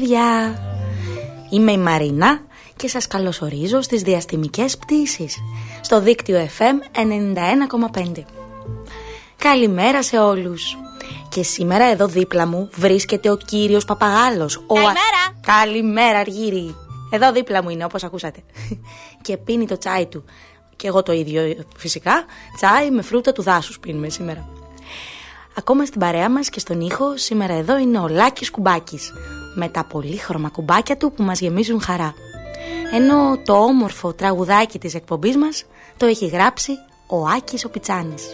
Παιδιά. Είμαι η Μαρίνα και σας καλωσορίζω στις διαστημικές πτήσεις στο δίκτυο FM 91,5 Καλημέρα σε όλους. Και σήμερα εδώ δίπλα μου βρίσκεται ο κύριος Παπαγάλος ο... Καλημέρα. Καλημέρα Αργύρι. Εδώ δίπλα μου είναι όπως ακούσατε. Και πίνει το τσάι του. Και εγώ το ίδιο φυσικά. Τσάι με φρούτα του δάσους πίνουμε σήμερα. Ακόμα στην παρέα μας και στον ήχο σήμερα εδώ είναι ο Λάκης Κουμπάκης με τα πολύχρωμα κουμπάκια του που μας γεμίζουν χαρά. Ενώ το όμορφο τραγουδάκι της εκπομπής μας το έχει γράψει ο Άκης ο Πιτσάνης.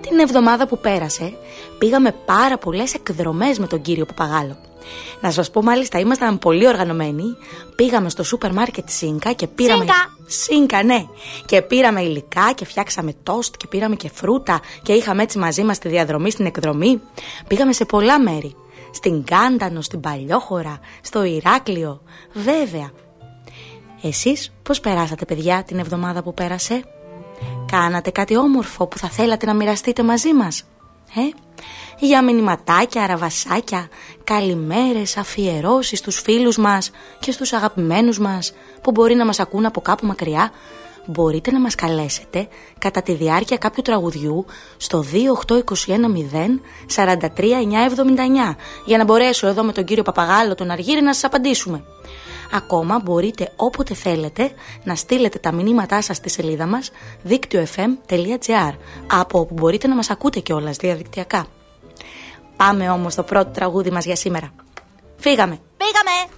Την εβδομάδα που πέρασε πήγαμε πάρα πολλές εκδρομές με τον κύριο Παπαγάλο. Να σας πω μάλιστα ήμασταν πολύ οργανωμένοι. Πήγαμε στο σούπερ μάρκετ Σίνκα και πήραμε... Σίνκα. Σίνκα ναι. Και πήραμε υλικά και φτιάξαμε τόστ και πήραμε και φρούτα Και είχαμε έτσι μαζί μας τη διαδρομή στην εκδρομή. Πήγαμε σε πολλά μέρη. Στην Κάντανο, στην Παλιόχώρα, στο Ηράκλειο. Βέβαια. Εσείς πώς περάσατε παιδιά την εβδομάδα που πέρασε; Κάνατε κάτι όμορφο που θα θέλατε να μοιραστείτε μαζί μας; Ε; Για μηνυματάκια, αραβασάκια, καλημέρες, αφιερώσεις στους φίλους μας και στους αγαπημένους μας που μπορεί να μας ακούν από κάπου μακριά μπορείτε να μας καλέσετε κατά τη διάρκεια κάποιου τραγουδιού στο 28210 43979 για να μπορέσω εδώ με τον κύριο Παπαγάλο τον Αργύρι να σας απαντήσουμε. Ακόμα μπορείτε όποτε θέλετε να στείλετε τα μηνύματά σας στη σελίδα μας δίκτυο.fm.gr από όπου μπορείτε να μας ακούτε κιόλας διαδικτυακά. Πάμε όμως στο πρώτο τραγούδι μας για σήμερα. Φύγαμε! Πήγαμε.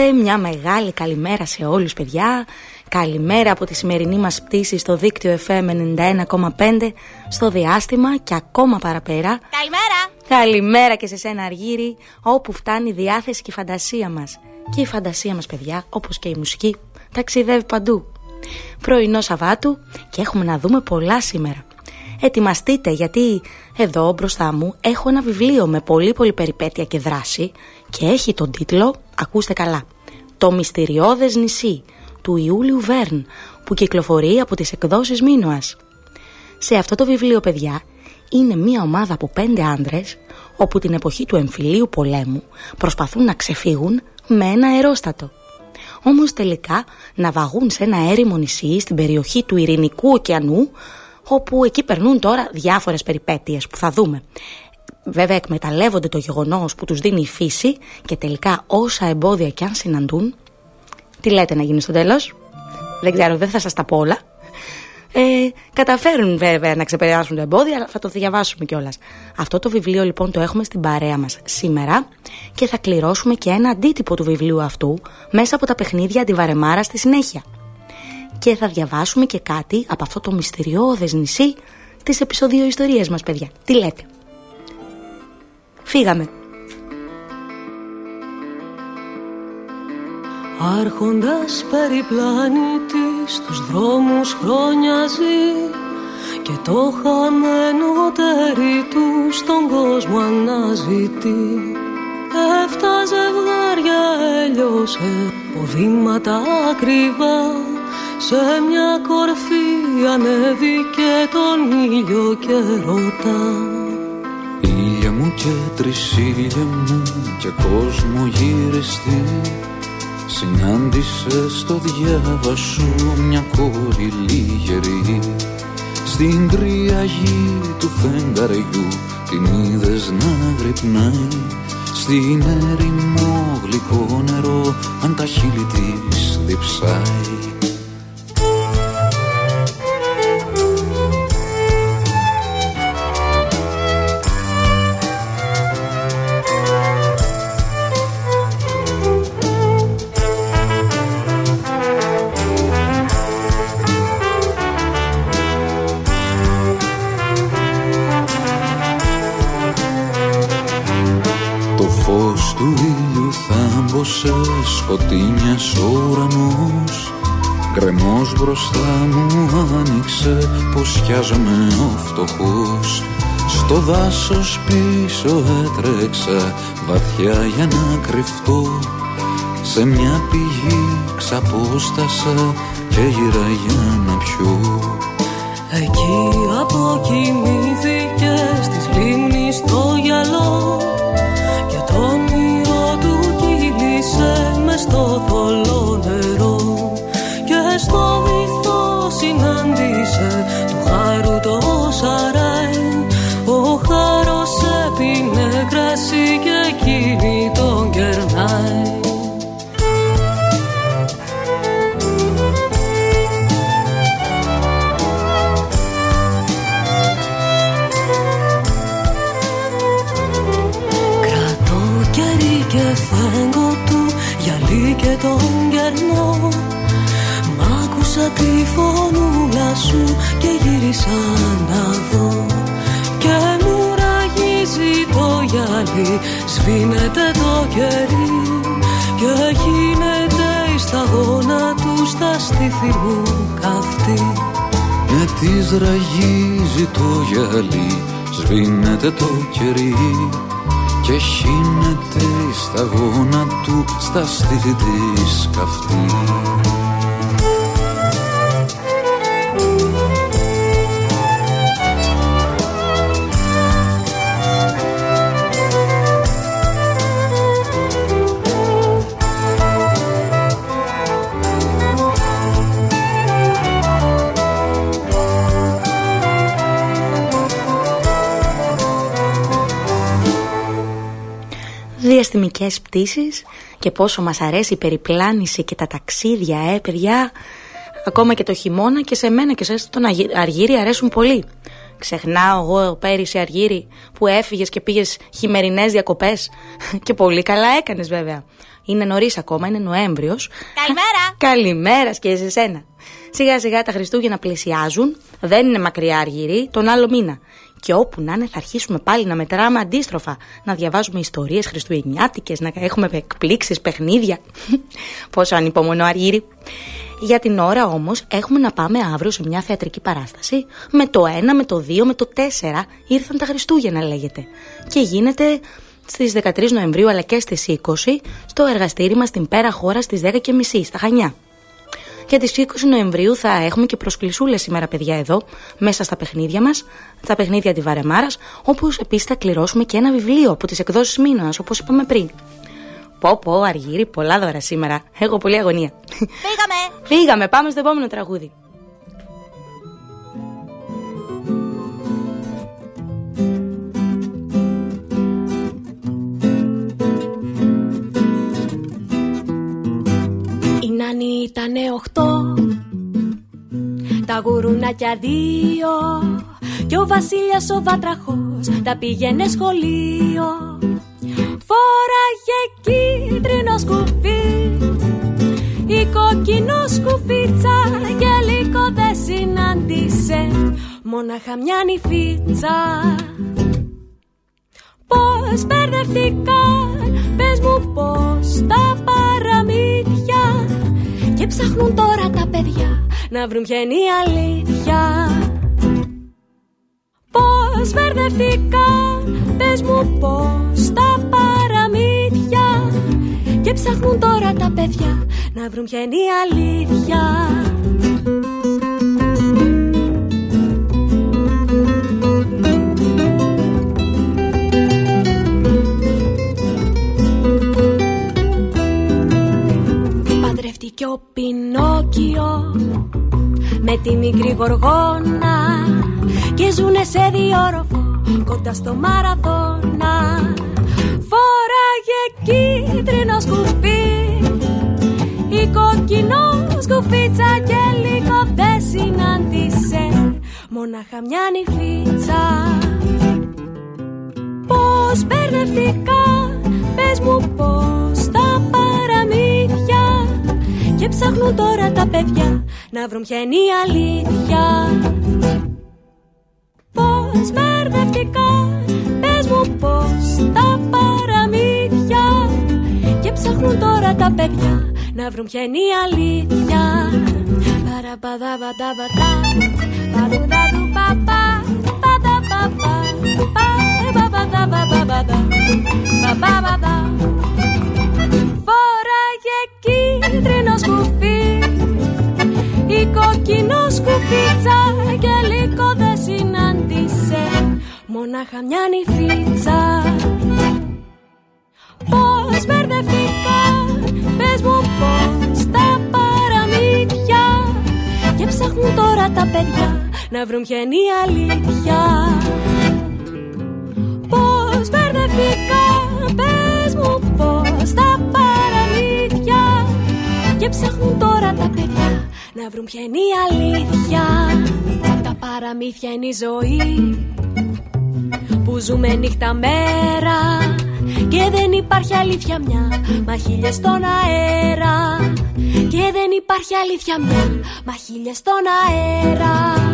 Εδώ είμαστε, μια μεγάλη καλημέρα σε όλους παιδιά. Καλημέρα από τη σημερινή μας πτήση στο δίκτυο FM 91,5 Στο διάστημα και ακόμα παραπέρα. Καλημέρα. Καλημέρα και σε σένα Αργύρι Όπου φτάνει η διάθεση και η φαντασία μας. Και η φαντασία μας παιδιά, όπως και η μουσική Ταξιδεύει παντού. Πρωινό Σαββάτου και έχουμε να δούμε πολλά σήμερα. Ετοιμαστείτε γιατί εδώ μπροστά μου έχω ένα βιβλίο με πολύ πολύ περιπέτεια και δράση και έχει τον τίτλο, ακούστε καλά, «Το μυστηριώδες νησί» του Ιούλιου Βέρν που κυκλοφορεί από τις εκδόσεις Μίνωας. Σε αυτό το βιβλίο παιδιά είναι μια ομάδα από πέντε άνδρες όπου την εποχή του εμφυλίου πολέμου προσπαθούν να ξεφύγουν με ένα αερόστατο. Όμως τελικά ναυαγούν σε ένα έρημο νησί στην περιοχή του Ειρηνικού ωκεανού όπου εκεί περνούν τώρα διάφορες περιπέτειες που θα δούμε. Βέβαια εκμεταλλεύονται το γεγονός που τους δίνει η φύση και τελικά όσα εμπόδια και αν συναντούν, τι λέτε να γίνει στο τέλος, δεν ξέρω δεν θα σας τα πω όλα, ε, καταφέρουν βέβαια να ξεπεράσουν τα εμπόδια, αλλά θα το διαβάσουμε κιόλας. Αυτό το βιβλίο λοιπόν το έχουμε στην παρέα μας σήμερα και θα κληρώσουμε και ένα αντίτυπο του βιβλίου αυτού μέσα από τα παιχνίδια αντιβαρεμάρα στη συνέχεια και θα διαβάσουμε και κάτι από αυτό το μυστηριώδες νησί στις επεισόδιο ιστορίες μας παιδιά. Τι λέτε; Φύγαμε. Άρχοντας περιπλάνητη στους δρόμους χρόνια ζει και το χαμένο τέρι του στον κόσμο αναζητεί Εφτά ζευγάρια έλειωσε, ποδήματα ακριβά σε μια κορφή ανέβηκε τον ήλιο και ρωτά Ήλια μου και τρισίλια μου και κόσμο γυριστή. Συνάντησε στο διάβα σου μια κόρη λίγερη. Στην κρύα γη του φεγγαριού την είδες να γρυπνάει. Στην έρημο γλυκό νερό αν τα χείλη της διψάει πως χιάζομαι ο φτωχός. Στο δάσος πίσω έτρεξα βαθιά για να κρυφτώ. Σε μια πηγή ξαπόστασα και γύρα για να πιω. Εκεί αποκοιμήθηκε στις λίμνης το γυαλό στο θολό σαράι ο χάρος έπινε κρασί και εκείνη τον κερνάει. Και τον κερνό. Μ' άκουσα τη φωνούλα σου και γύρισα να δω. Και μου ραγίζει το γυαλί, σβήνεται το κερί. Και γίνεται η σταγόνα του στα στήθη μου καυτή. Με της ραγίζει το γυαλί, σβήνεται το κερί. Και χύνεται η σταγόνα του στα στήθη της καυτής διαστημικές πτήσεις και πόσο μας αρέσει η περιπλάνηση και τα ταξίδια, ε, παιδιά. Ακόμα και το χειμώνα και σε μένα και σε τον Αργύρι αρέσουν πολύ. Ξεχνάω εγώ πέρυσι Αργύρι που έφυγες και πήγες χειμερινές διακοπές και πολύ καλά έκανες βέβαια. Είναι νωρίς ακόμα, είναι Νοέμβριος. Καλημέρα. Καλημέρα και σε σένα. Σιγά σιγά τα Χριστούγεννα πλησιάζουν, δεν είναι μακριά αργυρή, τον άλλο μήνα. Και όπου να είναι, θα αρχίσουμε πάλι να μετράμε αντίστροφα. Να διαβάζουμε ιστορίες χριστουγεννιάτικες, να έχουμε εκπλήξεις, παιχνίδια. Πόσο ανυπομονώ, Αργύρι. Για την ώρα όμως έχουμε να πάμε αύριο σε μια θεατρική παράσταση. Με το 1, με το 2, με το 4 ήρθαν τα Χριστούγεννα, λέγεται. Και γίνεται στις 13 Νοεμβρίου αλλά και στις 20 στο εργαστήρι μας στην Πέρα Χώρα στις 10.30 στα Χανιά. Και τις 20 Νοεμβρίου θα έχουμε και προσκλησούλες σήμερα, παιδιά, εδώ, μέσα στα παιχνίδια μας, στα παιχνίδια τη Βαρεμάρας, όπου επίσης θα κληρώσουμε και ένα βιβλίο από τις εκδόσεις Μήνας, όπως είπαμε πριν. Πω, πω, αργύρι, πολλά δώρα σήμερα. Έχω πολύ αγωνία. Φύγαμε. Φύγαμε, πάμε στο επόμενο τραγούδι. Η Νάνη ήτανε οχτώ. Τα γουρουνάκια δύο Κι ο Βασίλιας ο Βάτραχος Τα πήγαινε σχολείο. Φόραγε κίτρινο σκουφί. Η κόκκινο σκουφίτσα Και λίγο δεν συνάντησε. Μόναχα μια νυφίτσα. Πώς μπερδευτήκαν Πες μου πώς τα παραμύθια Και ψάχνουν τώρα τα παιδιά Να βρουν ποια είναι η αλήθεια. Πώς μπερδευτήκαν Πες μου πώς τα παραμύθια. Και ψάχνουν τώρα τα παιδιά Να βρουν ποια είναι η αλήθεια Παντρεύτηκε ο Πινόκιο με τη μικρή γοργόνα και ζουνε σε διόροφο κοντά στο Μαραδόνα. Φόραγε κίτρινο σκουφί η κόκκινο σκουφίτσα και λίγο δεν συνάντησε μόναχα μια νυφίτσα. Πώς μπερδευτικά, πες μου πώς τα παραμύθια και ψάχνουν τώρα τα παιδιά να βρουν ποια είναι η αλήθεια. Πώς μπερδευτικά, πε μου πώς τα παραμύθια και ψάχνουν τώρα τα παιδιά να βρουν ποια είναι η αλήθεια. Παραπαδαβαταβατά, παρουδαδου παπά, πατά παπά, παπά, παπά, παπά, παπά, παπά, Φόραγε κίτρινο σκουφί η κόκκινο σκουφίτσα και λίγο δεν συνάντησε. Μονάχα μια νυφίτσα. Πώς μπερδευτήκα, πες μου πώς τα παραμύθια. Και ψάχνουν τώρα τα παιδιά να βρουν ποια είναι η αλήθεια. Πώς μπερδευτήκα, Και ψάχνουν τώρα τα παιδιά να βρουν ποια είναι η αλήθεια Τα παραμύθια είναι η ζωή που ζούμε νύχτα μέρα και δεν υπάρχει αλήθεια μια μα χίλιες στον αέρα και δεν υπάρχει αλήθεια μια μα χίλιες στον αέρα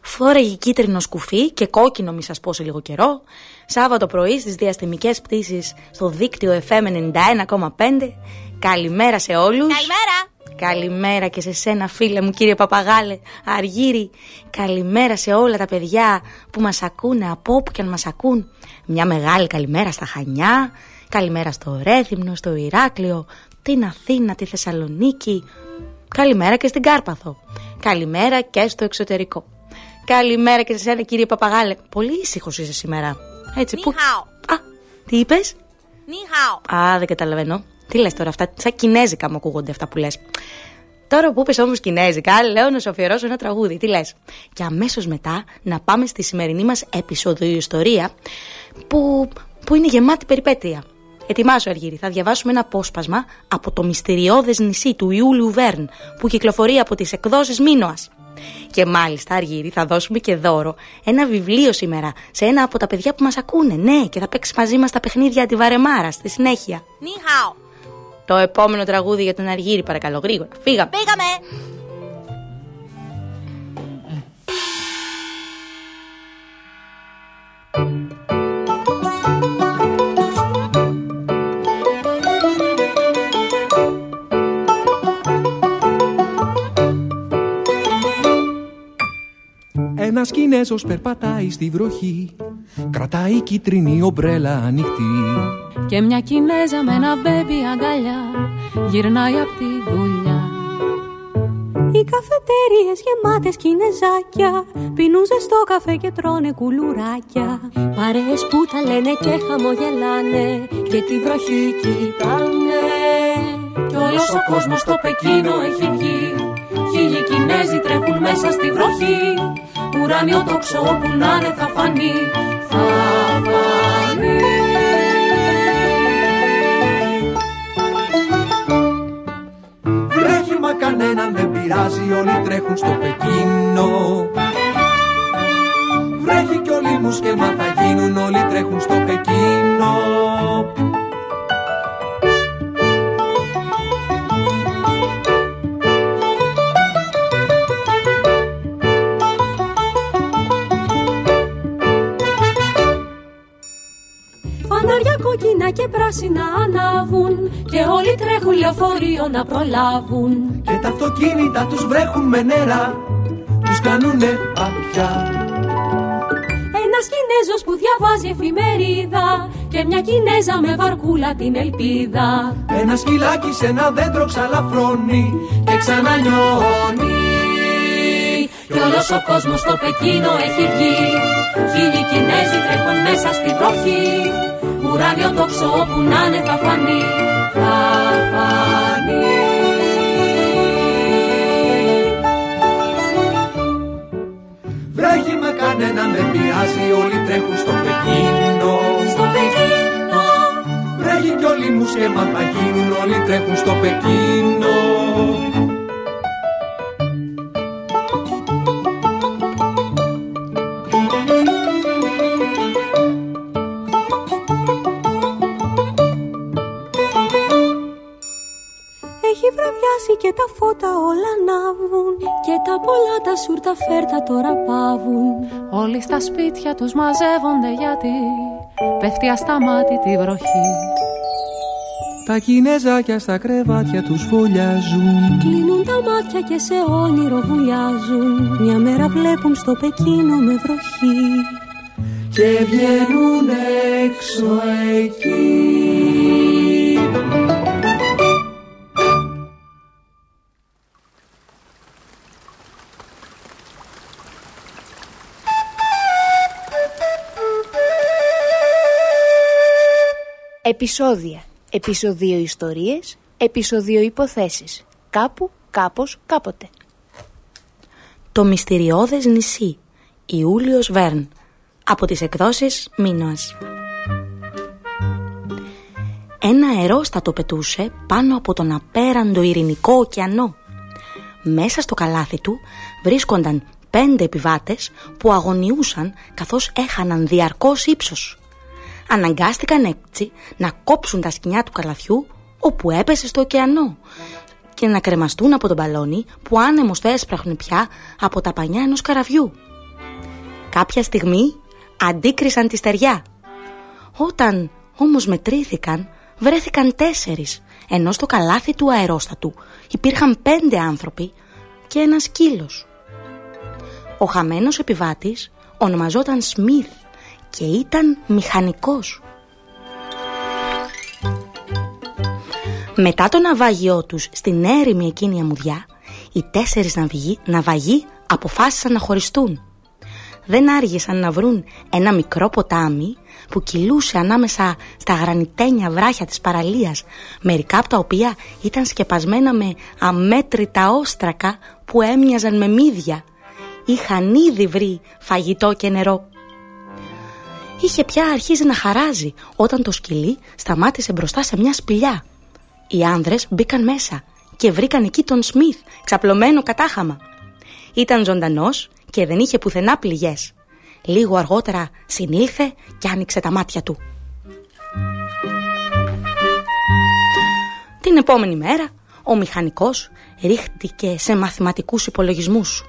Φόρεγε κίτρινο σκουφί και κόκκινο, μη σας πω σε λίγο καιρό. Σάββατο πρωί στις διαστημικές πτήσεις στο δίκτυο FM 91,5. Καλημέρα σε όλους. Καλημέρα. Καλημέρα και σε σένα φίλε μου κύριε Παπαγάλε, Αργύρι. Καλημέρα σε όλα τα παιδιά που μας ακούνε από όπου και αν μας ακούν. Μια μεγάλη καλημέρα στα Χανιά, καλημέρα στο Ρέθυμνο, στο Ηράκλειο, την Αθήνα, τη Θεσσαλονίκη. Καλημέρα και στην Κάρπαθο. Καλημέρα και στο εξωτερικό. Καλημέρα και σε σένα κύριε Παπαγάλε. Πολύ ήσυχος είσαι σήμερα. Έτσι, που... Νιχάο. Α, τι είπες; Νιχάο. Α, δεν καταλαβαίνω. Τι λες τώρα αυτά, σαν κινέζικα μου ακούγονται αυτά που λες. Τώρα που είπες όμως κινέζικα, λέω να σου αφιερώσω ένα τραγούδι. Τι λες; Και αμέσως μετά να πάμε στη σημερινή μας επεισόδιο ιστορία που, που είναι γεμάτη περιπέτεια. Ετοιμάσου, Αργύρι, θα διαβάσουμε ένα απόσπασμα από το μυστηριώδες νησί του Ιούλιου Βέρν που κυκλοφορεί από τις εκδόσεις Μίνωας. Και μάλιστα, Αργύρι, θα δώσουμε και δώρο ένα βιβλίο σήμερα σε ένα από τα παιδιά που μας ακούνε. Ναι, και θα παίξει μαζί μας τα παιχνίδια Βαρεμάρα στη συνέχεια. Νιχάω. Το επόμενο τραγούδι για τον Αργύρι, παρακαλώ, γρήγορα. Φύγαμε. Πήγαμε. Ένας Κινέζος περπατάει στη βροχή. Κρατάει κίτρινη ομπρέλα ανοιχτή. Και μια Κινέζα με ένα μπέμπι αγκαλιά Γυρνάει από τη δουλειά. Οι καφετέρειε γεμάτες κινεζάκια Πίνουν ζεστό καφέ και τρώνε κουλουράκια. Παρέες που τα λένε και χαμογελάνε Και τη βροχή κοιτάνε. Κι όλος ο κόσμος στο Πεκίνο έχει βγει. Χίλιοι Κινέζοι τρέχουν μέσα στη βροχή Ουράνιο τόξο όπου να είναι θα φανεί. Θα φανεί. Βρέχει μα κανέναν δεν πειράζει Όλοι τρέχουν στο Πεκίνο. Βρέχει κι όλοι μου σκέμα θα γίνουν Όλοι τρέχουν στο Πεκίνο κόκκινα και πράσινα ανάβουν Και όλοι τρέχουν λεωφορείο να προλάβουν. Και τα αυτοκίνητα τους βρέχουν με νερά Τους κάνουνε παπιά Ένας Κινέζος που διαβάζει εφημερίδα Και μια Κινέζα με βαρκούλα την ελπίδα. Ένα σκυλάκι σε ένα δέντρο ξαλαφρώνει Και ξανανιώνει. Κι όλος ο κόσμος στο Πεκίνο έχει βγει. Χίλιοι Κινέζοι τρέχουν μέσα στη βροχή Ουράνιο τόξο όπου να είναι θα φανεί. Θα φανεί. Βρέχει με κανέναν δεν πειράζει Όλοι τρέχουν στο Πεκίνο. Στο Πεκίνο. Βρέχει κι όλοι μου σχέμα θα γίνουν Όλοι τρέχουν στο Πεκίνο τα φώτα όλα ανάβουν Και τα πολλά τα σούρτα φέρτα τώρα πάβουν. Όλοι στα σπίτια τους μαζεύονται γιατί Πέφτει ασταμάτητη βροχή. Τα κινέζακια στα κρεβάτια τους φωλιάζουν Κλείνουν τα μάτια και σε όνειρο βουλιάζουν. Μια μέρα βλέπουν στο Πεκίνο με βροχή. Και βγαίνουν έξω εκεί Επισόδια. Επισοδίο ιστορίες. Επισοδίο υποθέσεις. Κάπου, κάπως, κάποτε. Το μυστηριώδες νησί. Ιούλιος Βέρν. Από τις εκδόσεις Μίνωας. Ένα αερόστατο πετούσε πάνω από τον απέραντο ειρηνικό ωκεανό. Μέσα στο καλάθι του βρίσκονταν πέντε επιβάτες που αγωνιούσαν καθώς έχαναν διαρκώς ύψος αναγκάστηκαν έτσι να κόψουν τα σκοινιά του καλαθιού όπου έπεσε στο ωκεανό και να κρεμαστούν από τον μπαλόνι που άνεμος το έσπραχνε πια από τα πανιά ενός καραβιού. Κάποια στιγμή αντίκρισαν τη στεριά. Όταν όμως μετρήθηκαν βρέθηκαν τέσσερις ενώ στο καλάθι του αερόστατου υπήρχαν πέντε άνθρωποι και ένας σκύλος. Ο χαμένος επιβάτης ονομαζόταν Σμιθ και ήταν μηχανικός. Μετά το ναυάγιό τους στην έρημη εκείνη αμμουδιά, οι τέσσερις ναυαγοί, ναυαγοί αποφάσισαν να χωριστούν. Δεν άργησαν να βρουν ένα μικρό ποτάμι που κυλούσε ανάμεσα στα γρανιτένια βράχια της παραλίας, μερικά από τα οποία ήταν σκεπασμένα με αμέτρητα όστρακα που έμοιαζαν με μύδια. Είχαν ήδη βρει φαγητό και νερό είχε πια αρχίσει να χαράζει όταν το σκυλί σταμάτησε μπροστά σε μια σπηλιά. Οι άνδρες μπήκαν μέσα και βρήκαν εκεί τον Σμιθ, ξαπλωμένο κατάχαμα. Ήταν ζωντανός και δεν είχε πουθενά πληγές. Λίγο αργότερα συνήλθε και άνοιξε τα μάτια του. Την επόμενη μέρα ο μηχανικός ρίχτηκε σε μαθηματικούς υπολογισμούς.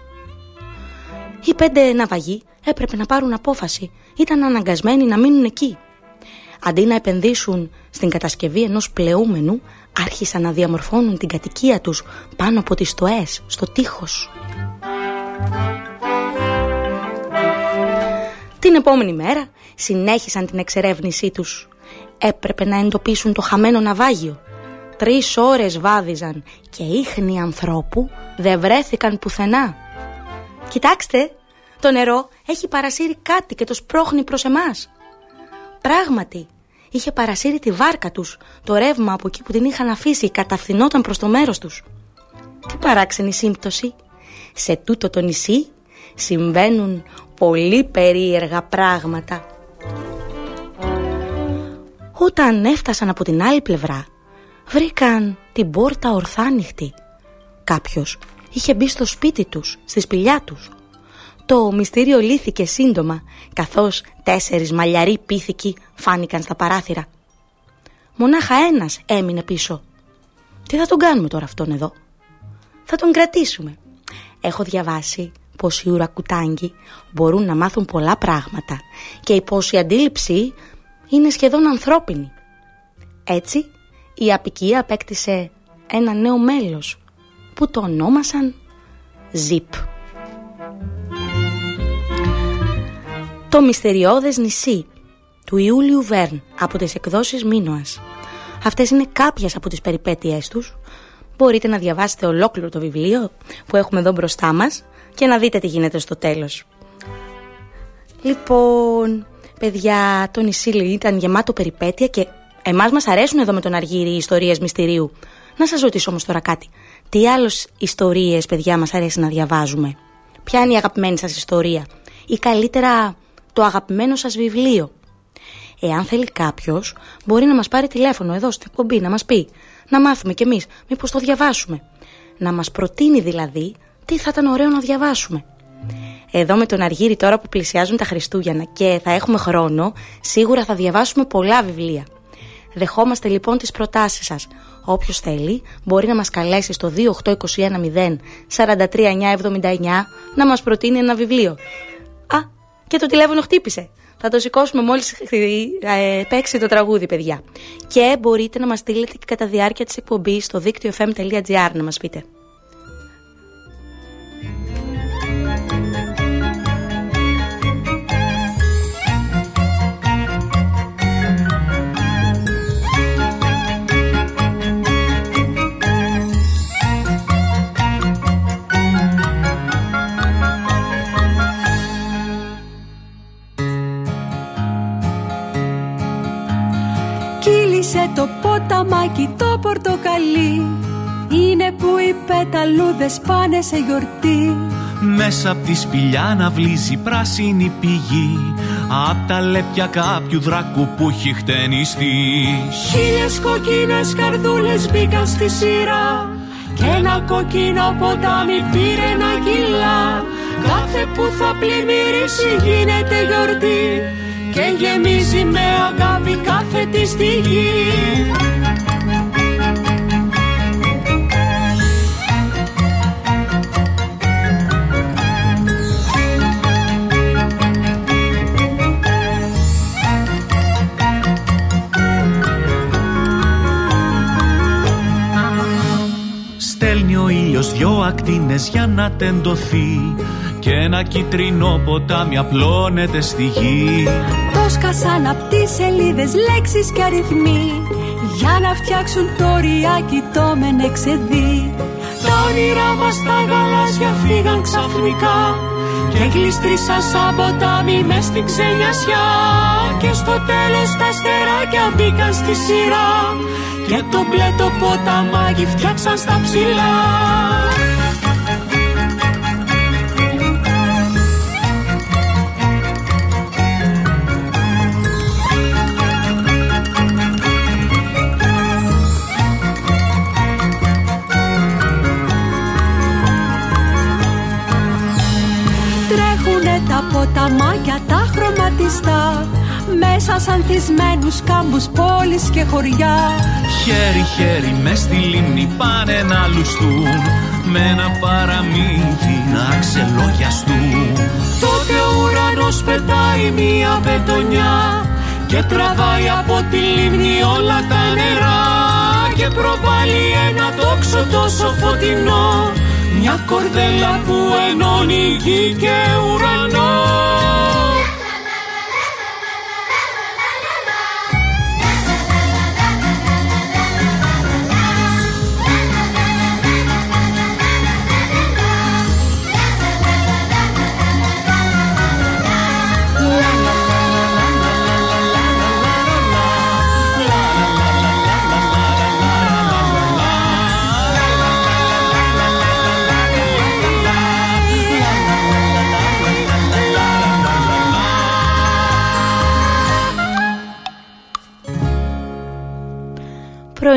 Οι πέντε ναυαγοί έπρεπε να πάρουν απόφαση. Ήταν αναγκασμένοι να μείνουν εκεί. Αντί να επενδύσουν στην κατασκευή ενός πλεούμενου, άρχισαν να διαμορφώνουν την κατοικία τους πάνω από τις στοές, στο τείχος. Την επόμενη μέρα συνέχισαν την εξερεύνησή τους. Έπρεπε να εντοπίσουν το χαμένο ναυάγιο. Τρεις ώρες βάδιζαν και ίχνη ανθρώπου δεν βρέθηκαν πουθενά. Κοιτάξτε, το νερό έχει παρασύρει κάτι και το σπρώχνει προς εμάς. Πράγματι, είχε παρασύρει τη βάρκα τους. Το ρεύμα από εκεί που την είχαν αφήσει καταφθινόταν προς το μέρος τους. Τι παράξενη σύμπτωση. Σε τούτο το νησί συμβαίνουν πολύ περίεργα πράγματα. Όταν έφτασαν από την άλλη πλευρά, βρήκαν την πόρτα ορθάνυχτη. Κάποιος είχε μπει στο σπίτι τους, στη σπηλιά τους. Το μυστήριο λύθηκε σύντομα, καθώς τέσσερις μαλλιαροί πίθηκοι φάνηκαν στα παράθυρα. Μονάχα ένας έμεινε πίσω. Τι θα τον κάνουμε τώρα αυτόν εδώ; Θα τον κρατήσουμε. Έχω διαβάσει πως οι ουρακουτάγκοι μπορούν να μάθουν πολλά πράγματα και πως η αντίληψη είναι σχεδόν ανθρώπινη. Έτσι, η απικία απέκτησε ένα νέο μέλος που το ονόμασαν Ζιπ. Το μυστηριώδες νησί του Ιούλιου Βέρν από τις εκδόσεις Μίνωας. Αυτές είναι κάποιες από τις περιπέτειές τους. Μπορείτε να διαβάσετε ολόκληρο το βιβλίο που έχουμε εδώ μπροστά μας και να δείτε τι γίνεται στο τέλος. Λοιπόν, παιδιά, το νησί ήταν γεμάτο περιπέτεια και εμάς μας αρέσουν εδώ με τον Αργύρι οι ιστορίες μυστηρίου. Να σας ρωτήσω όμως τώρα κάτι. Τι άλλες ιστορίες, παιδιά, μας αρέσει να διαβάζουμε; Ποια είναι η αγαπημένη σας ιστορία; Ή καλύτερα το αγαπημένο σας βιβλίο. Εάν θέλει κάποιος, μπορεί να μας πάρει τηλέφωνο εδώ στην εκπομπή να μας πει, να μάθουμε κι εμείς, μήπως το διαβάσουμε. Να μας προτείνει δηλαδή τι θα ήταν ωραίο να διαβάσουμε. Εδώ με τον Αργύρι τώρα που πλησιάζουν τα Χριστούγεννα και θα έχουμε χρόνο, σίγουρα θα διαβάσουμε πολλά βιβλία. Δεχόμαστε λοιπόν τις προτάσεις σας. Όποιος θέλει μπορεί να μας καλέσει στο 28210 43979 να μας προτείνει ένα βιβλίο. Α, και το τηλέφωνο χτύπησε. Θα το σηκώσουμε μόλις ε, παίξει το τραγούδι, παιδιά. Και μπορείτε να μας στείλετε και κατά διάρκεια της εκπομπής στο δίκτυο fm.gr να μας πείτε. Το ποταμάκι το πορτοκαλί. Είναι που οι πεταλούδες πάνε σε γιορτή. Μέσα απ' τη σπηλιά να βλύζει πράσινη πηγή. Απ' τα λέπια κάποιου δράκου που έχει χτενιστεί. Χίλιες κοκκίνες καρδούλες μπήκαν στη σειρά. Κι ένα κοκκίνο ποτάμι πήρε ένα κιλά Κάθε που θα πλημμυρίσει γίνεται γιορτή και γεμίζει με αγάπη κάθε τη στιγμή. Στέλνει ο ήλιος δυο ακτίνες για να τεντωθεί και ένα κίτρινο ποτάμι απλώνεται στη γη Το σκασάν απ' τις σελίδες λέξεις και αριθμοί. Για να φτιάξουν το ριάκι το μενεξεδί Τα όνειρά μας τα γαλάζια φύγαν ξαφνικά. Και γλιστρήσαν σαν ποτάμι μες στην ξενιασιά. Και στο τέλος τα αστεράκια μπήκαν στη σειρά. Και το μπλε το ποταμάκι φτιάξαν στα ψηλά χρωματιστά Μέσα σαν θυσμένους κάμπους πόλεις και χωριά. Χέρι χέρι μες στη λίμνη πάνε να λουστούν Με ένα παραμύθι να ξελογιαστούν. Τότε ο ουρανός πετάει μία πετονιά Και τραβάει από τη λίμνη όλα τα νερά. Και προβάλλει ένα τόξο τόσο φωτεινό μια κορδέλα που ενώνει γη και ουρανό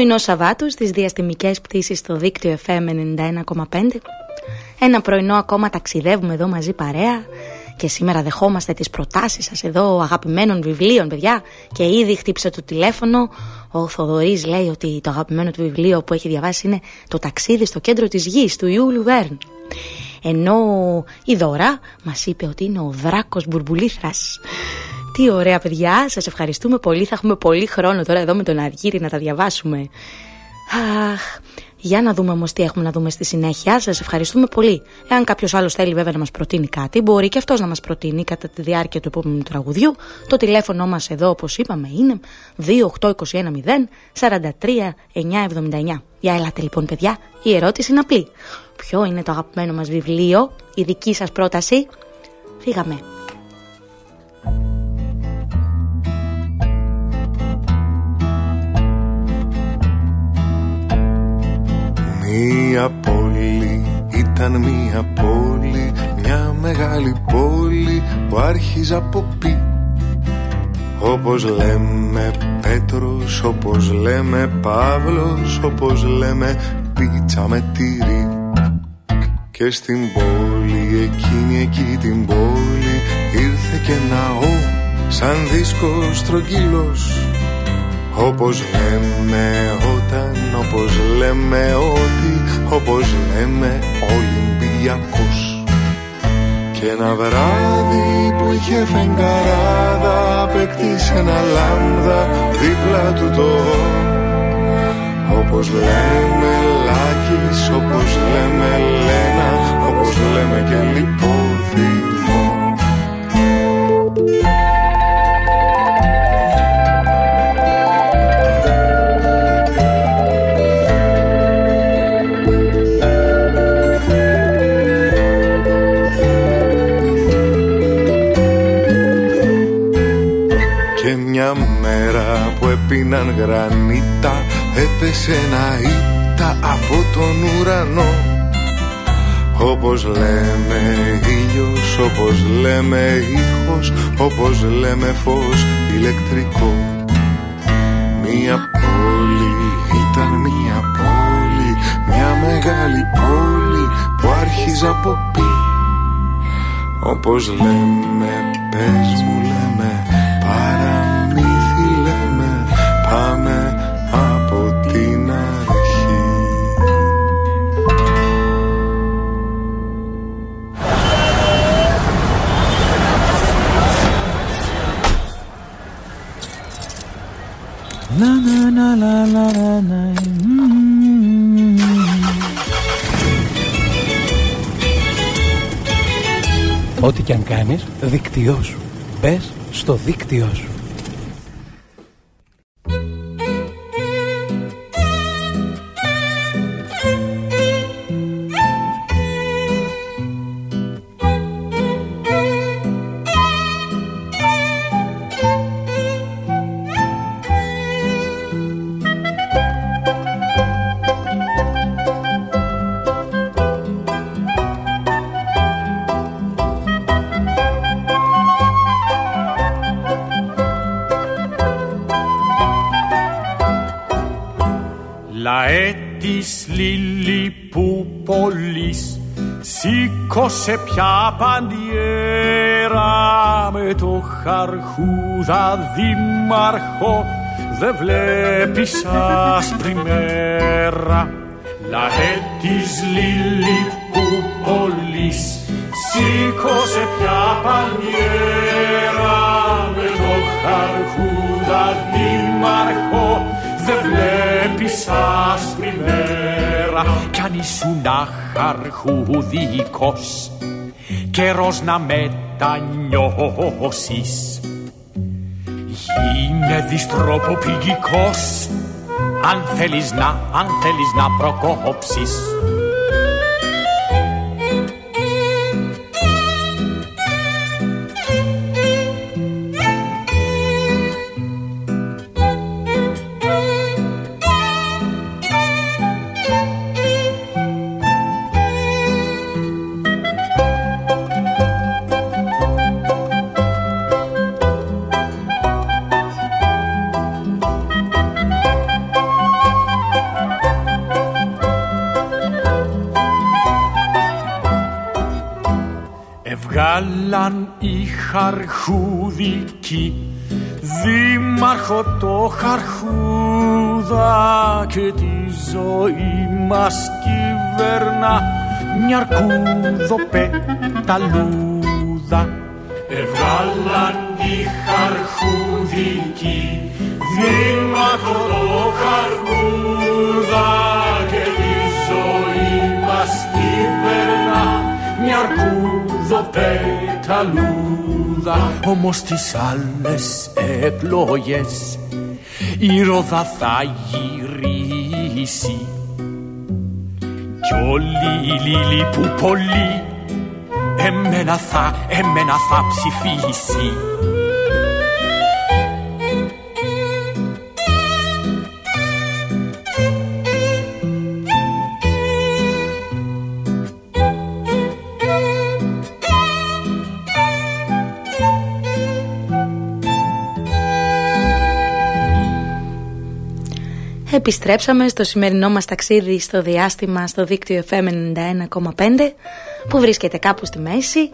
Πρωινό Σαββάτου στις διαστημικές πτήσεις στο δίκτυο FM 91,5. Ένα πρωινό ακόμα ταξιδεύουμε εδώ μαζί παρέα. Και σήμερα δεχόμαστε τις προτάσεις σας εδώ αγαπημένων βιβλίων παιδιά. Και ήδη χτύπησε το τηλέφωνο. Ο Θοδωρής λέει ότι το αγαπημένο του βιβλίο που έχει διαβάσει είναι το ταξίδι στο κέντρο της γης του Ιούλου Βέρν. Ενώ η Δώρα μας είπε ότι είναι ο δράκος Μπουρμπουλήθρας τι ωραία παιδιά, σας ευχαριστούμε πολύ, θα έχουμε πολύ χρόνο τώρα εδώ με τον Αργύρι να τα διαβάσουμε. Αχ, για να δούμε όμως τι έχουμε να δούμε στη συνέχεια. Σας ευχαριστούμε πολύ. Εάν κάποιος άλλος θέλει βέβαια να μας προτείνει κάτι, μπορεί και αυτός να μας προτείνει κατά τη διάρκεια του επόμενου τραγουδιού. Το τηλέφωνο μας εδώ, όπως είπαμε, είναι 28210 43979. Για ελάτε λοιπόν, παιδιά. Η ερώτηση είναι απλή. Ποιο είναι το αγαπημένο μας βιβλίο, η δική σας πρόταση; Φύγαμε. Μία πόλη ήταν μία πόλη Μια μεγάλη πόλη που άρχιζε από πι. Όπως λέμε Πέτρος, όπως λέμε Παύλος Όπως λέμε πίτσα με τυρί. Και στην πόλη, εκείνη εκεί την πόλη Ήρθε και ναό σαν δίσκος στρογγύλος όπως λέμε όταν, όπως λέμε ότι, όπως λέμε Ολυμπιακός. Και ένα βράδυ που είχε φεγγαράδα Απέκτησε ένα λάμδα δίπλα του το. Όπως λέμε Λάκης, όπως λέμε Λένα Όπως λέμε και Λιπόδημο πίναν γρανίτα Έπεσε ένα ήττα από τον ουρανό. Όπως λέμε ήλιος, όπως λέμε ήχος Όπως λέμε φως ηλεκτρικό. Μία πόλη ήταν μία πόλη Μια μεγάλη πόλη που άρχιζε από πι. Όπως λέμε πες μου λέμε Ό,τι κάνεις, δίκτυό σου. Μπες στο δίκτυό σου. Σήκωσε πια παντιέρα με το χαρχούδα δήμαρχο Δε βλέπεις άσπρη μέρα. Λαέ της Λιλικούπολης Σήκωσε πια παντιέρα με το χαρχούδα δήμαρχο. Δε βλέπεις άσπρη μέρα κι αν ήσουν αχαρχουδικός καιρός να μετανιώσεις. Γίνε διστροποπηγικός αν θέλεις να, αν θέλεις να προκόψεις οι χαρχούδικοι Δήμαρχο το χαρχούδα και τη ζωή μας κυβέρνα μια αρκούδο πεταλούδα. Έβγαλαν οι χαρχούδικοι Δήμαρχο το χαρχούδα και τη ζωή μας κυβέρνα μια αρκούδο πεταλούδα όμως τις άλλες εκλογές η ρόδα θα γυρίσει. Κι όλοι οι λίλοι που πολύ εμένα θα, εμένα θα ψηφίσει Επιστρέψαμε στο σημερινό μας ταξίδι στο διάστημα στο δίκτυο FM 91,5 που βρίσκεται κάπου στη μέση.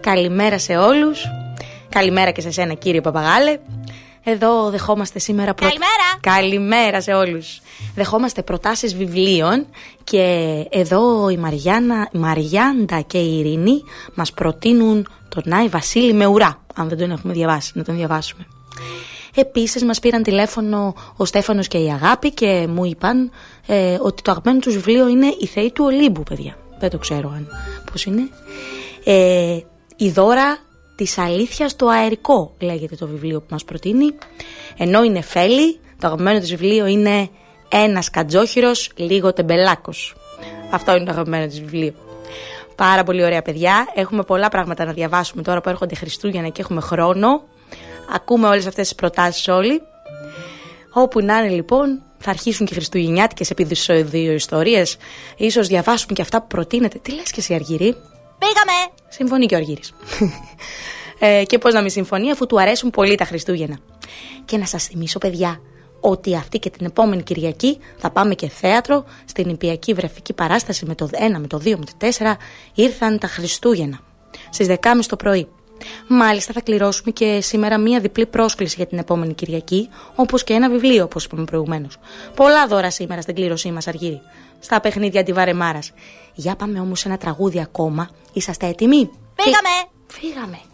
Καλημέρα σε όλους. Καλημέρα και σε σένα κύριε Παπαγάλε. Εδώ δεχόμαστε σήμερα προ... Καλημέρα. Καλημέρα σε όλους. Δεχόμαστε προτάσεις βιβλίων και εδώ η Μαριάννα, η Μαριάντα και η Ειρήνη μας προτείνουν τον Άι Βασίλη με ουρά. Αν δεν τον έχουμε διαβάσει, να τον διαβάσουμε. Επίσης μας πήραν τηλέφωνο ο Στέφανος και η Αγάπη και μου είπαν ε, ότι το αγαπημένο τους βιβλίο είναι «Η Θεή του Ολύμπου», παιδιά. Δεν το ξέρω αν πώς είναι. Ε, «Η δώρα της αλήθειας το αερικό» λέγεται το βιβλίο που μας προτείνει. Ενώ είναι φέλη, το αγαπημένο του βιβλίο είναι «Ένας κατζόχυρος, λίγο τεμπελάκος». Αυτό είναι το αγαπημένο του βιβλίο. Πάρα πολύ ωραία παιδιά. Έχουμε πολλά πράγματα να διαβάσουμε τώρα που έρχονται Χριστούγεννα και έχουμε χρόνο. Ακούμε όλες αυτές τις προτάσεις όλοι. Όπου να είναι λοιπόν, θα αρχίσουν και χριστουγεννιάτικες δύο ιστορίες. Ίσως διαβάσουμε και αυτά που προτείνετε. Τι λες και εσύ Αργύρι; Πήγαμε! Συμφωνεί και ο Αργύρης. ε, και πώς να μην συμφωνεί αφού του αρέσουν πολύ τα Χριστούγεννα. Και να σας θυμίσω παιδιά, ότι αυτή και την επόμενη Κυριακή θα πάμε και θέατρο στην Υπιακή Βρεφική Παράσταση με το 1, με το 2, με το 4 ήρθαν τα Χριστούγεννα στις 10.30 το πρωί. Μάλιστα θα κληρώσουμε και σήμερα μία διπλή πρόσκληση για την επόμενη Κυριακή, όπως και ένα βιβλίο, όπως είπαμε προηγουμένως. Πολλά δώρα σήμερα στην κλήρωσή μας, Αργύρι. Στα παιχνίδια τη Βαρεμάρα. Για πάμε όμως ένα τραγούδι ακόμα. Είσαστε έτοιμοι; Φύγαμε! Φύγαμε!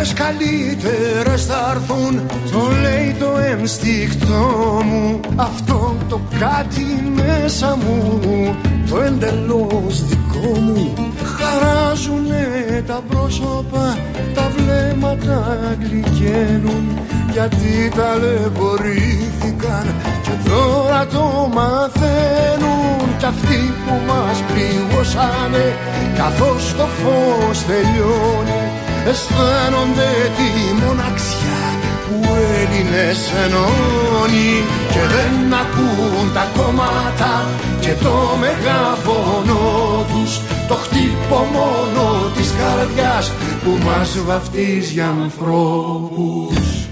Μέρες καλύτερες θα έρθουν Το λέει το ένστικτό μου. Αυτό το κάτι μέσα μου Το εντελώς δικό μου. Χαράζουνε τα πρόσωπα Τα βλέμματα γλυκαίνουν. Γιατί ταλαιπωρήθηκαν Και τώρα το μαθαίνουν. Κι αυτοί που μας πληγώσανε Καθώς το φως τελειώνει αισθάνονται τη μοναξιά που Έλληνες ενώνει και δεν ακούν τα κόμματα και το μεγαφωνό τους. Το χτύπο μόνο της καρδιάς που μας βαφτίζει ανθρώπους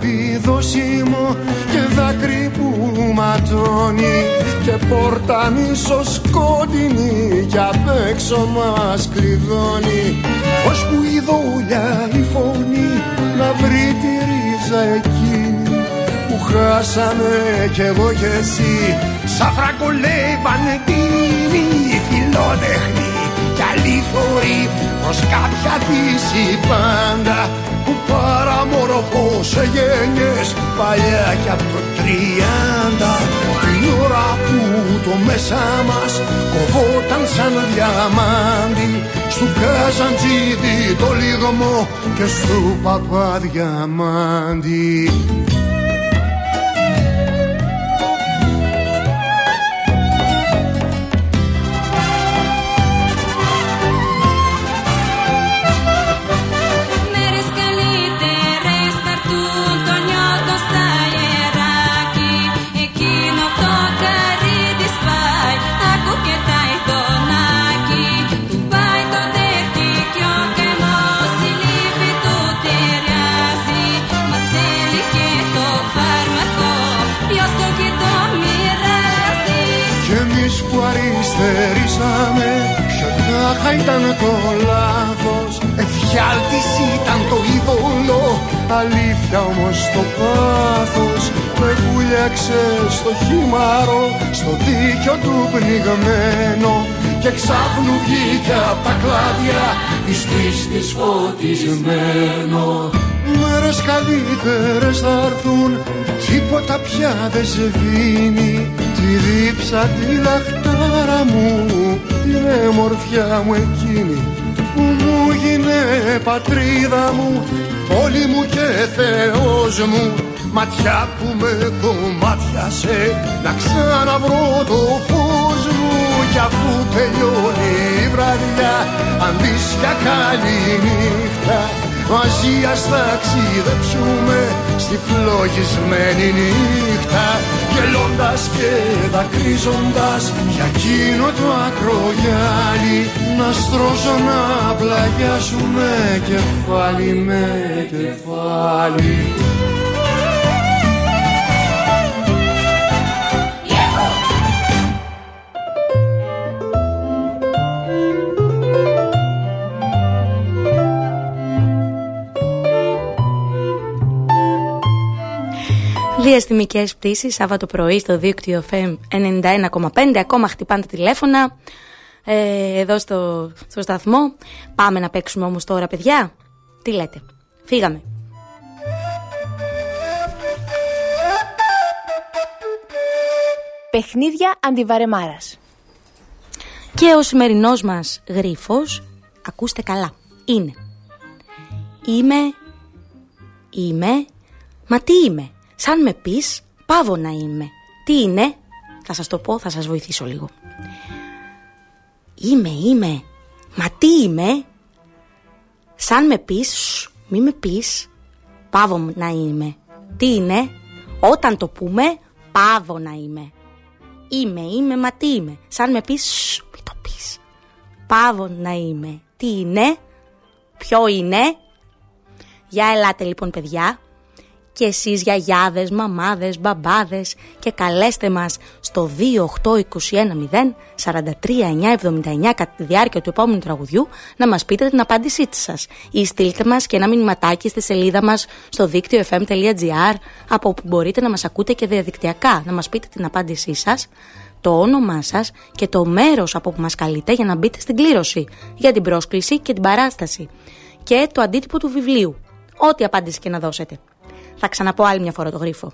αγάπη δόσιμο και δάκρυ που ματώνει και πόρτα σκότεινη κι απ' έξω μας κλειδώνει. Που η δόλια η φωνή να βρει τη ρίζα εκείνη που χάσαμε κι εγώ κι εσύ. Σαν φραγκολεύανε εκείνη φιλότεχνη κι αλήθωρη προς κάποια δύση πάντα που παραμορφώσε γένιες παλιά κι από το τριάντα. Την ώρα που το μέσα μας κοβόταν σαν διαμάντι στου Καζαντζίδη το λιγμό και στου Παπαδιαμάντι ήταν το λάθος. Εφιάλτης ήταν το είδωλο. Αλήθεια όμως το πάθος. Με βούλιαξε στο χυμάρο Στο δίκιο του πνιγμένο. Και ξάφνου βγήκε απ' τα κλάδια. Της πίστης φωτισμένο. Μέρες καλύτερες θα έρθουν. Τίποτα πια δεν σβήνει Τη δίψα τη λαχτάρα μου την έμορφιά μου εκείνη που μου γίνε πατρίδα μου, πόλη μου και Θεός μου. Ματιά που με κομμάτιασε να ξαναβρω το φως μου. Κι αφού τελειώνει η βραδιά αντί για καλή νύχτα μαζί ας ταξιδέψουμε στη φλογισμένη νύχτα γελώντας και δακρύζοντας για εκείνο το ακρογιάλι. Να στρώσω να πλαγιάσουμε κεφάλι με κεφάλι Διαστημικές πτήσεις, Σάββατο πρωί στο δίκτυο FM 91,5. Ακόμα χτυπάνε τα τηλέφωνα ε, εδώ στο, στο σταθμό. Πάμε να παίξουμε όμως τώρα, παιδιά. Τι λέτε, φύγαμε. Παιχνίδια αντιβαρεμάρας. Και ο σημερινός μας γρίφος, ακούστε καλά, είναι Είμαι, είμαι, μα τι είμαι, Σαν με πεις, πάβω να είμαι. Τι είναι, θα σας το πω, θα σας βοηθήσω λίγο. Είμαι, είμαι. Μα τι είμαι; Σαν με πεις, μη με πεις, πάβω να είμαι. Τι είναι, όταν το πούμε, πάβω να είμαι. Είμαι, είμαι, μα τι είμαι; Σαν με πεις, μη το πεις. Πάβω να είμαι. Τι είναι, ποιο είναι; Για ελάτε λοιπόν παιδιά, και εσείς γιαγιάδες, μαμάδες, μπαμπάδες και καλέστε μας στο 28210 κατά τη διάρκεια του επόμενου τραγουδιού να μας πείτε την απάντησή σας ή στείλτε μας και ένα μηνυματάκι στη σελίδα μας στο δίκτυο fm.gr από όπου μπορείτε να μας ακούτε και διαδικτυακά να μας πείτε την απάντησή σας το όνομά σας και το μέρος από που μας καλείτε για να μπείτε στην κλήρωση για την πρόσκληση και την παράσταση και το αντίτυπο του βιβλίου. Ό,τι απάντηση και να δώσετε. Θα ξαναπώ άλλη μια φορά το γρίφο.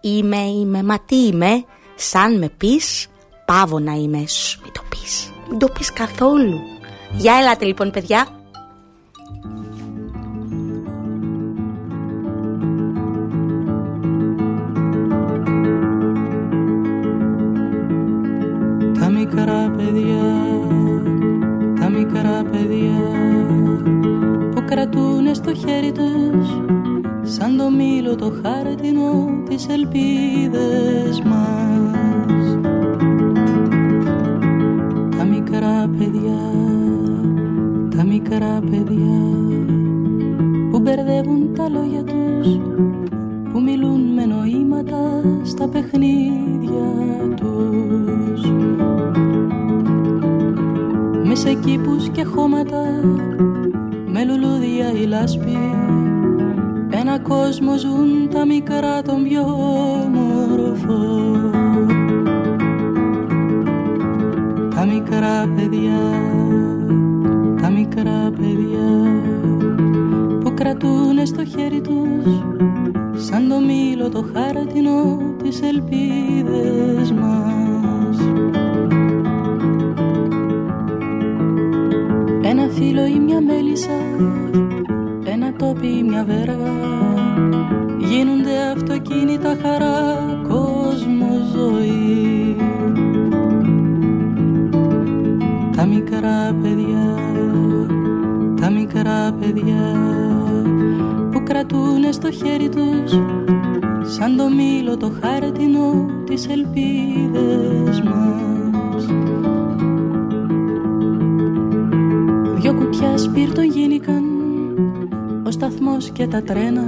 Είμαι, είμαι, μα τι είμαι, σαν με πεις, πάβω να είμαι. Σου, μην το πεις, μην το πεις καθόλου. Για ελάτε λοιπόν παιδιά. Τα μικρά παιδιά, τα μικρά παιδιά που κρατούνε στο χέρι τους σαν το μήλο το χάρτινο τις ελπίδες μας. Τα μικρά παιδιά, τα μικρά παιδιά που μπερδεύουν τα λόγια τους που μιλούν με νοήματα στα παιχνίδια τους. Με σε κήπους και χώματα με λουλούδια η λάσπη ένα κόσμο ζουν τα μικρά των πιο μορφό Τα μικρά παιδιά, τα μικρά παιδιά που κρατούνε στο χέρι τους σαν το μήλο το χάρτινο τις ελπίδες μας. Ένα φύλλο ή μια μέλισσα ένα τόπι ή μια βέργα. Γίνονται αυτοκίνητα χαρά κόσμο ζωή. Τα μικρά παιδιά, τα μικρά παιδιά που κρατούνε στο χέρι τους σαν το μήλο το χάρτινο τις ελπίδες μας. Δυο κουτιάς σπίρτο γίνηκαν ο σταθμός και τα τρένα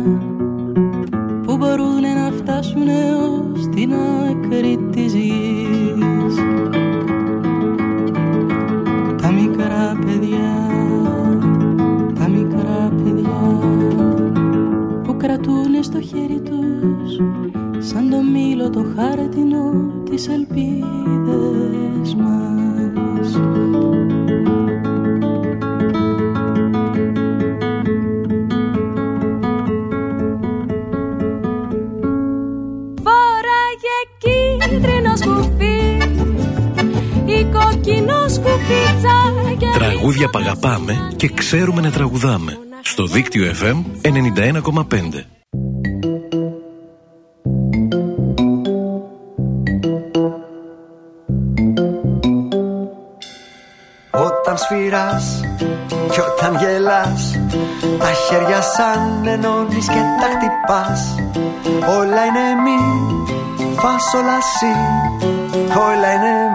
Τραγούδια που αγαπάμε και ξέρουμε να τραγουδάμε. Στο δίκτυο FM 91,5. Όταν σφυράς και όταν γελάς Τα χέρια σαν ενώνεις και τα χτυπάς Όλα είναι μη, φας όλα σι Όλα είναι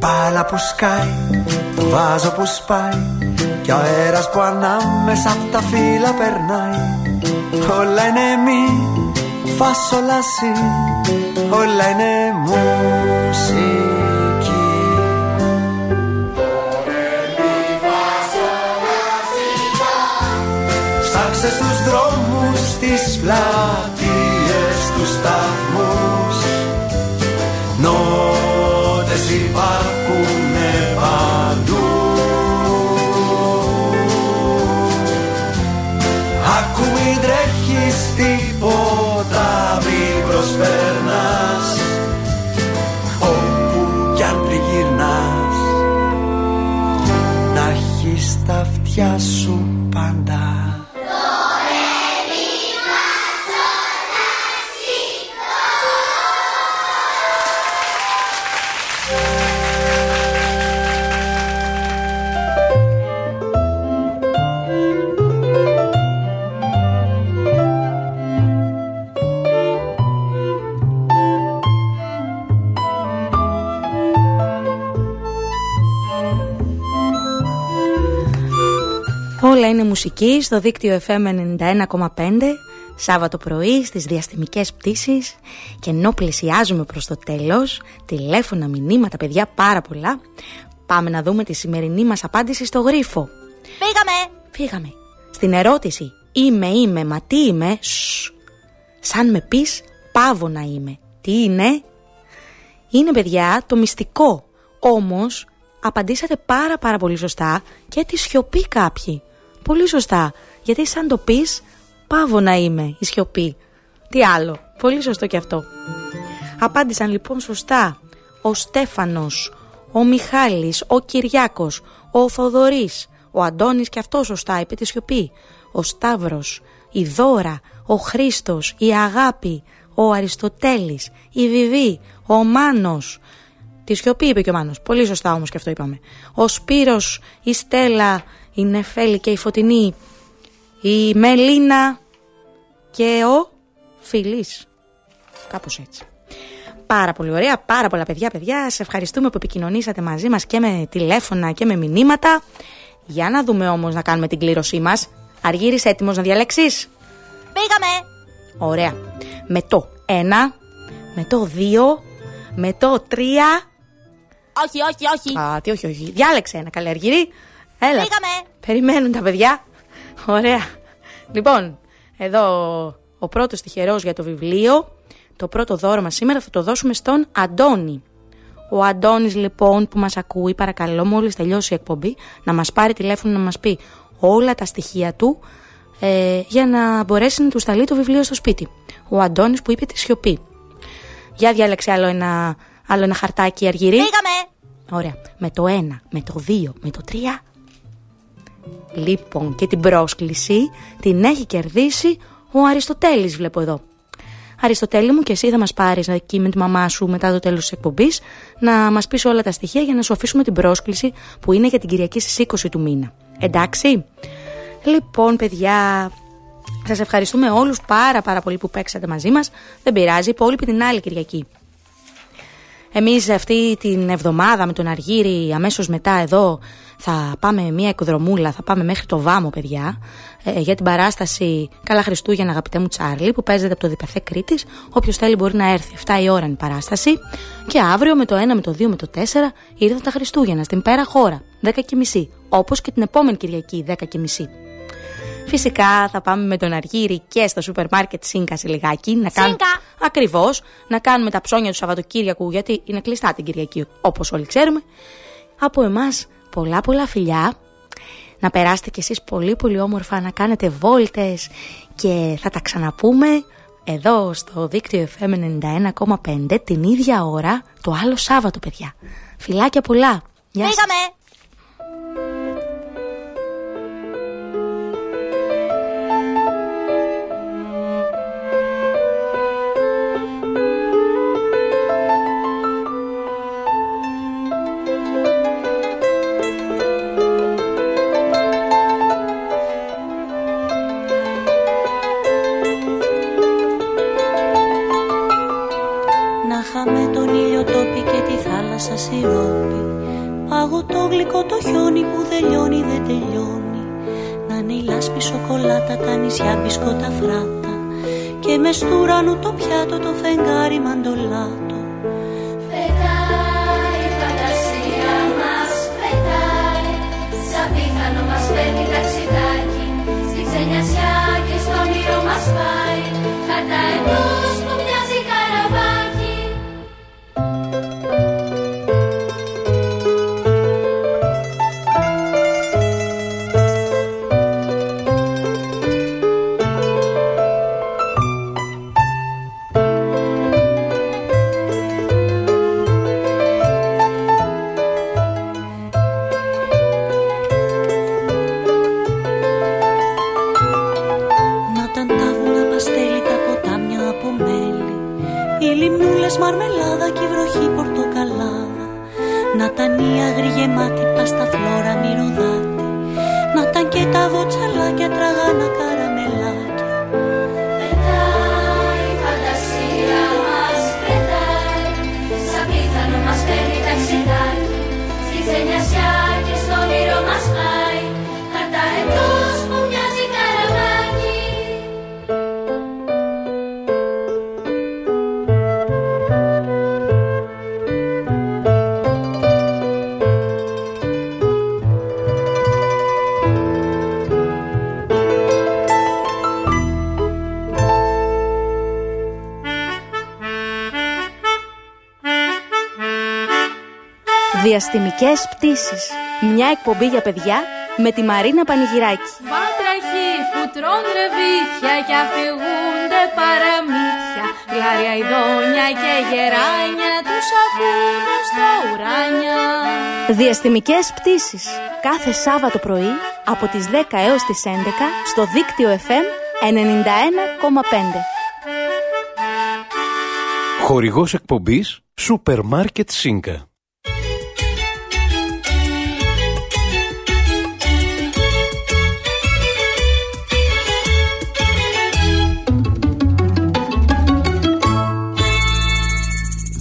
μπάλα που σκάει, το βάζο που σπάει Και ο αέρας που ανάμεσα απ' τα φύλλα περνάει. Όλα είναι μη, φας όλα σι Όλα είναι μουσική. Ψάξε στους δρόμους, στις πλατείες, είναι μουσική στο δίκτυο FM 91,5 Σάββατο πρωί στις διαστημικές πτήσεις και ενώ πλησιάζουμε προς το τέλος τηλέφωνα, μηνύματα, παιδιά πάρα πολλά πάμε να δούμε τη σημερινή μας απάντηση στο γρίφο. Πήγαμε! Φύγαμε. Στην ερώτηση είμαι είμαι μα τι είμαι; Σσ. σαν με πεις πάβω να είμαι. Τι είναι; Είναι παιδιά το μυστικό. Όμως απαντήσατε πάρα πάρα πολύ σωστά και τη σιωπή κάποιοι Πολύ σωστά. Γιατί σαν το πεις, πάβω να είμαι η σιωπή. Τι άλλο. Πολύ σωστό και αυτό. Απάντησαν λοιπόν σωστά ο Στέφανος, ο Μιχάλης, ο Κυριάκος, ο Θοδωρής, ο Αντώνης και αυτό σωστά είπε τη σιωπή, ο Σταύρος, η Δώρα, ο Χρήστος, η Αγάπη, ο Αριστοτέλης, η Βιβή, ο Μάνος. Τη σιωπή είπε και ο Μάνος. Πολύ σωστά όμως και αυτό είπαμε. Ο Σπύρος, η Στέλλα, η Νεφέλη και η Φωτεινή, η Μελίνα και ο Φιλής. Κάπως έτσι. Πάρα πολύ ωραία, πάρα πολλά παιδιά, παιδιά. Σε ευχαριστούμε που επικοινωνήσατε μαζί μας και με τηλέφωνα και με μηνύματα. Για να δούμε όμως να κάνουμε την κλήρωσή μας. Αργύρης έτοιμος να διαλέξεις; Πήγαμε! Ωραία. Με το 1, με το 2, με το 3. Όχι, όχι, όχι. Α, τι όχι, όχι. Διάλεξε ένα καλή Αργύρη. Έλα. Πήγαμε! Περιμένουν τα παιδιά. Ωραία. Λοιπόν, εδώ ο πρώτος τυχερός για το βιβλίο. Το πρώτο δώρο μας σήμερα θα το δώσουμε στον Αντώνη. Ο Αντώνης λοιπόν που μας ακούει παρακαλώ μόλις τελειώσει η εκπομπή να μας πάρει τηλέφωνο να μας πει όλα τα στοιχεία του ε, για να μπορέσει να του σταλεί το βιβλίο στο σπίτι. Ο Αντώνης που είπε τη σιωπή. Για διάλεξε άλλο ένα, άλλο ένα χαρτάκι αργυρί. Πήγαμε! Ωραία. Με το 1, με το 2, με το 3. Λοιπόν, και την πρόσκληση την έχει κερδίσει ο Αριστοτέλης βλέπω εδώ. Αριστοτέλη μου και εσύ θα μας πάρεις εκεί με τη μαμά σου μετά το τέλος της εκπομπής να μας πεις όλα τα στοιχεία για να σου αφήσουμε την πρόσκληση που είναι για την Κυριακή στις 20 του μήνα. Εντάξει; Λοιπόν παιδιά, σας ευχαριστούμε όλους πάρα πάρα πολύ που παίξατε μαζί μας. Δεν πειράζει, υπόλοιπη την άλλη Κυριακή. Εμείς αυτή την εβδομάδα με τον Αργύρι αμέσως μετά εδώ θα πάμε μια εκδρομούλα, θα πάμε μέχρι το Βάμο παιδιά ε, για την παράσταση Καλά Χριστούγεννα αγαπητέ μου Τσάρλι που παίζεται από το Διπεθέ Κρήτης. Όποιος θέλει μπορεί να έρθει 7 η ώρα είναι η παράσταση και αύριο με το 1, με το 2, με το 4 ήρθαν τα Χριστούγεννα στην Πέρα Χώρα 10 και μισή όπως και την επόμενη Κυριακή 10 και μισή. Φυσικά θα πάμε με τον Αργύρι και στο σούπερ μάρκετ Σίνκα σε λιγάκι. Να κάνουμε... Ακριβώς. Να κάνουμε τα ψώνια του Σαββατοκύριακου, γιατί είναι κλειστά την Κυριακή, όπως όλοι ξέρουμε. Από εμάς πολλά πολλά φιλιά. Να περάσετε κι εσείς πολύ πολύ όμορφα, να κάνετε βόλτες και θα τα ξαναπούμε εδώ στο δίκτυο FM 91,5 την ίδια ώρα το άλλο Σάββατο παιδιά. Φιλάκια πολλά. Γεια Πήγαμε! Το γλυκό το χιόνι που δεν λιώνει δεν τελειώνει. Να είναι η λάσπη σοκολάτα, τα νησιά μπισκότα φράτα. Και μες στου ουρανού το πιάτο το φεγγάρι μαντολάτο. Πετάει η φαντασία μας, πετάει. Σαν πίθανο μας παίρνει ταξιδάκι. Στη ξενιασιά και στο όνειρο μας πάει Οι λιμνούλες μαρμελάδα και η βροχή πορτοκαλάδα. Να ήταν η αγρή γεμάτη πάστα φλόρα μυρωδάτη Να ήταν και τα βοτσαλάκια τραγάνα καραμελάκια. Πετάει η φαντασία μας, πετάει. Σαν πίθανο μας παίρνει ταξιδάκι. Στη ξενιασιά και στο όνειρο μας πάει Διαστημικές πτήσεις. Μια εκπομπή για παιδιά με τη Μαρίνα Πανηγυράκη. Βάτραχοι που τρώνε ρεβίθια και αφηγούνται παραμύθια Γλάρια ειδόνια και γεράνια τους ακούνε στα ουράνια Διαστημικές πτήσεις. Κάθε Σάββατο πρωί από τις 10 έως τις 11 στο δίκτυο FM 91,5. Χορηγός εκπομπής Σούπερ Μάρκετ Σίνκα.